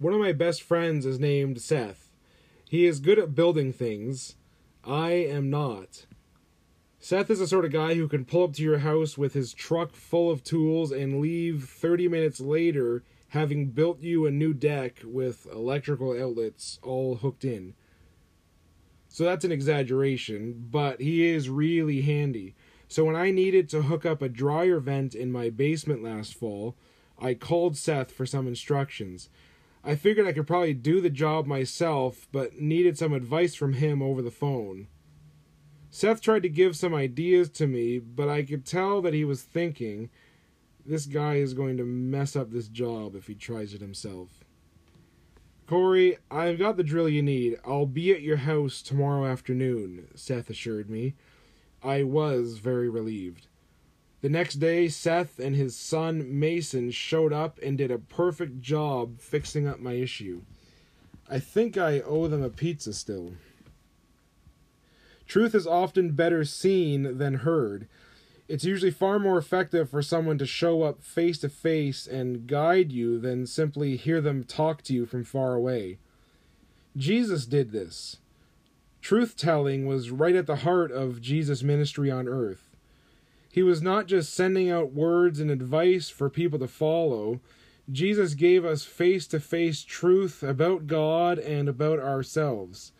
my best friends is named Seth. He is good at building things. I am not. Seth is the sort of guy who can pull up to your house with his truck full of tools and leave 30 minutes later having built you a new deck with electrical outlets all hooked in. So that's an exaggeration, but he is really handy. So when I needed to hook up a dryer vent in my basement last fall, I called Seth for some instructions. I figured I could probably do the job myself, but needed some advice from him over the phone. Seth tried to give some ideas to me, but I could tell that he was thinking, this guy is going to mess up this job if he tries it himself. Corey, I've got the drill you need. I'll be at your house tomorrow afternoon, Seth assured me. I was very relieved. The next day, Seth and his son Mason showed up and did a perfect job fixing up my issue. I think I owe them a pizza still. Truth is often better seen than heard. It's usually far more effective for someone to show up face to face and guide you than simply hear them talk to you from far away. Jesus did this. Truth telling was right at the heart of Jesus' ministry on earth. He was not just sending out words and advice for people to follow. Jesus gave us face to face truth about God and about ourselves.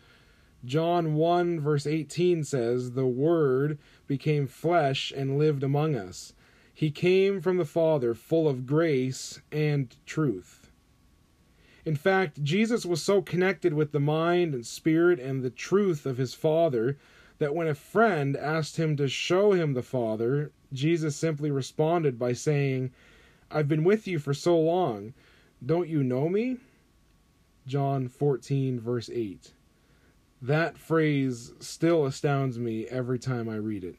John 1 verse 18 says, The Word became flesh and lived among us. He came from the Father, full of grace and truth. In fact, Jesus was so connected with the mind and spirit and the truth of his Father that when a friend asked him to show him the Father, Jesus simply responded by saying, I've been with you for so long. Don't you know me? John 14, verse 8. That phrase still astounds me every time I read it.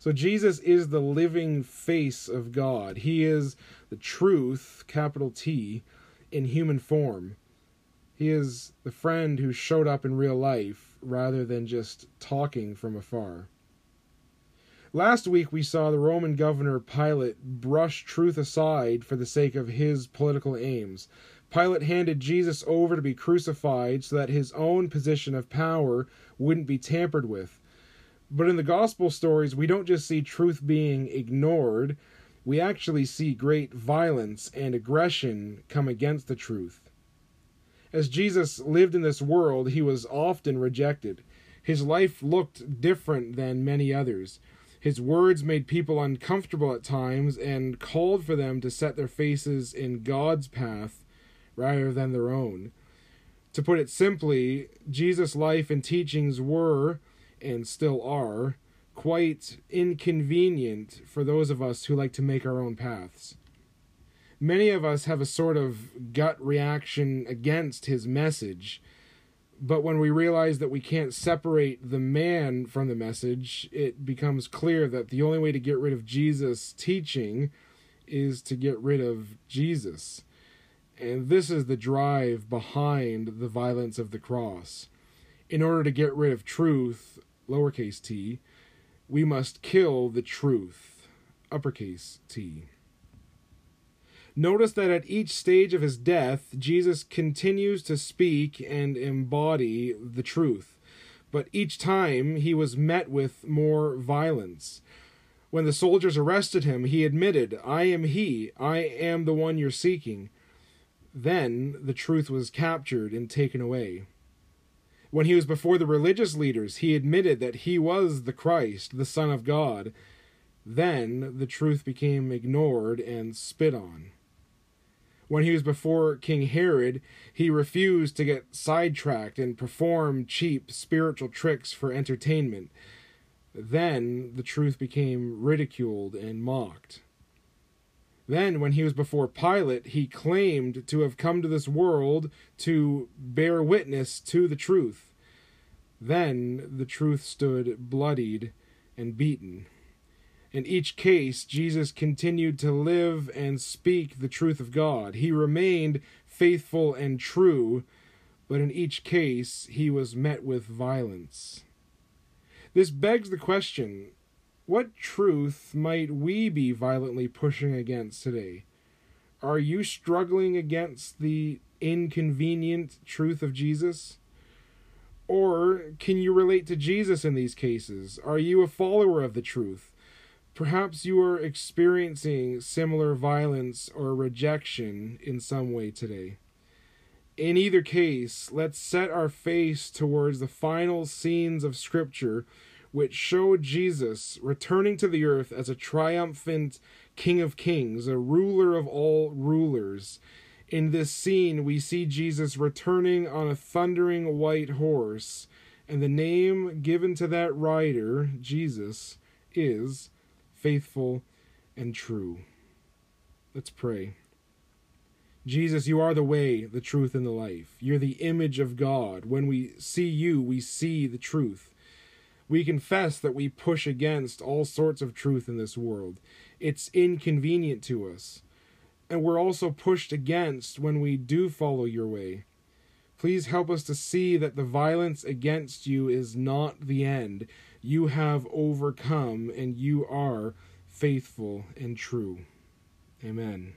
So, Jesus is the living face of God. He is the truth, capital T, in human form. He is the friend who showed up in real life rather than just talking from afar. Last week, we saw the Roman governor Pilate brush truth aside for the sake of his political aims. Pilate handed Jesus over to be crucified so that his own position of power wouldn't be tampered with. But in the gospel stories, we don't just see truth being ignored, we actually see great violence and aggression come against the truth. As Jesus lived in this world, he was often rejected. His life looked different than many others. His words made people uncomfortable at times and called for them to set their faces in God's path rather than their own. To put it simply, Jesus' life and teachings were, and still are, quite inconvenient for those of us who like to make our own paths many of us have a sort of gut reaction against his message. But when we realize that we can't separate the man from the message, it becomes clear that the only way to get rid of Jesus' teaching is to get rid of Jesus. And this is the drive behind the violence of the cross. In order to get rid of truth, lowercase t, we must kill the truth, uppercase t. Notice that at each stage of his death, Jesus continues to speak and embody the truth, but each time he was met with more violence. When the soldiers arrested him, he admitted, I am he, I am the one you're seeking. Then the truth was captured and taken away. When he was before the religious leaders, he admitted that he was the Christ, the Son of God. Then the truth became ignored and spit on. When he was before King Herod, he refused to get sidetracked and perform cheap spiritual tricks for entertainment. Then the truth became ridiculed and mocked. Then, when he was before Pilate, he claimed to have come to this world to bear witness to the truth. Then the truth stood bloodied and beaten. In each case, Jesus continued to live and speak the truth of God. He remained faithful and true, but in each case, he was met with violence. This begs the question what truth might we be violently pushing against today? Are you struggling against the inconvenient truth of Jesus? Or can you relate to Jesus in these cases? Are you a follower of the truth? Perhaps you are experiencing similar violence or rejection in some way today. In either case, let's set our face towards the final scenes of Scripture which show Jesus returning to the earth as a triumphant King of Kings, a ruler of all rulers. In this scene, we see Jesus returning on a thundering white horse, and the name given to that rider, Jesus, is faithful and true. Let's pray. Jesus, you are the way, the truth, and the life. You're the image of God. When we see you, we see the truth. We confess that we push against all sorts of truth in this world. It's inconvenient to us. And we're also pushed against when we do follow your way. Please help us to see that the violence against you is not the end. You have overcome, and you are faithful and true. Amen.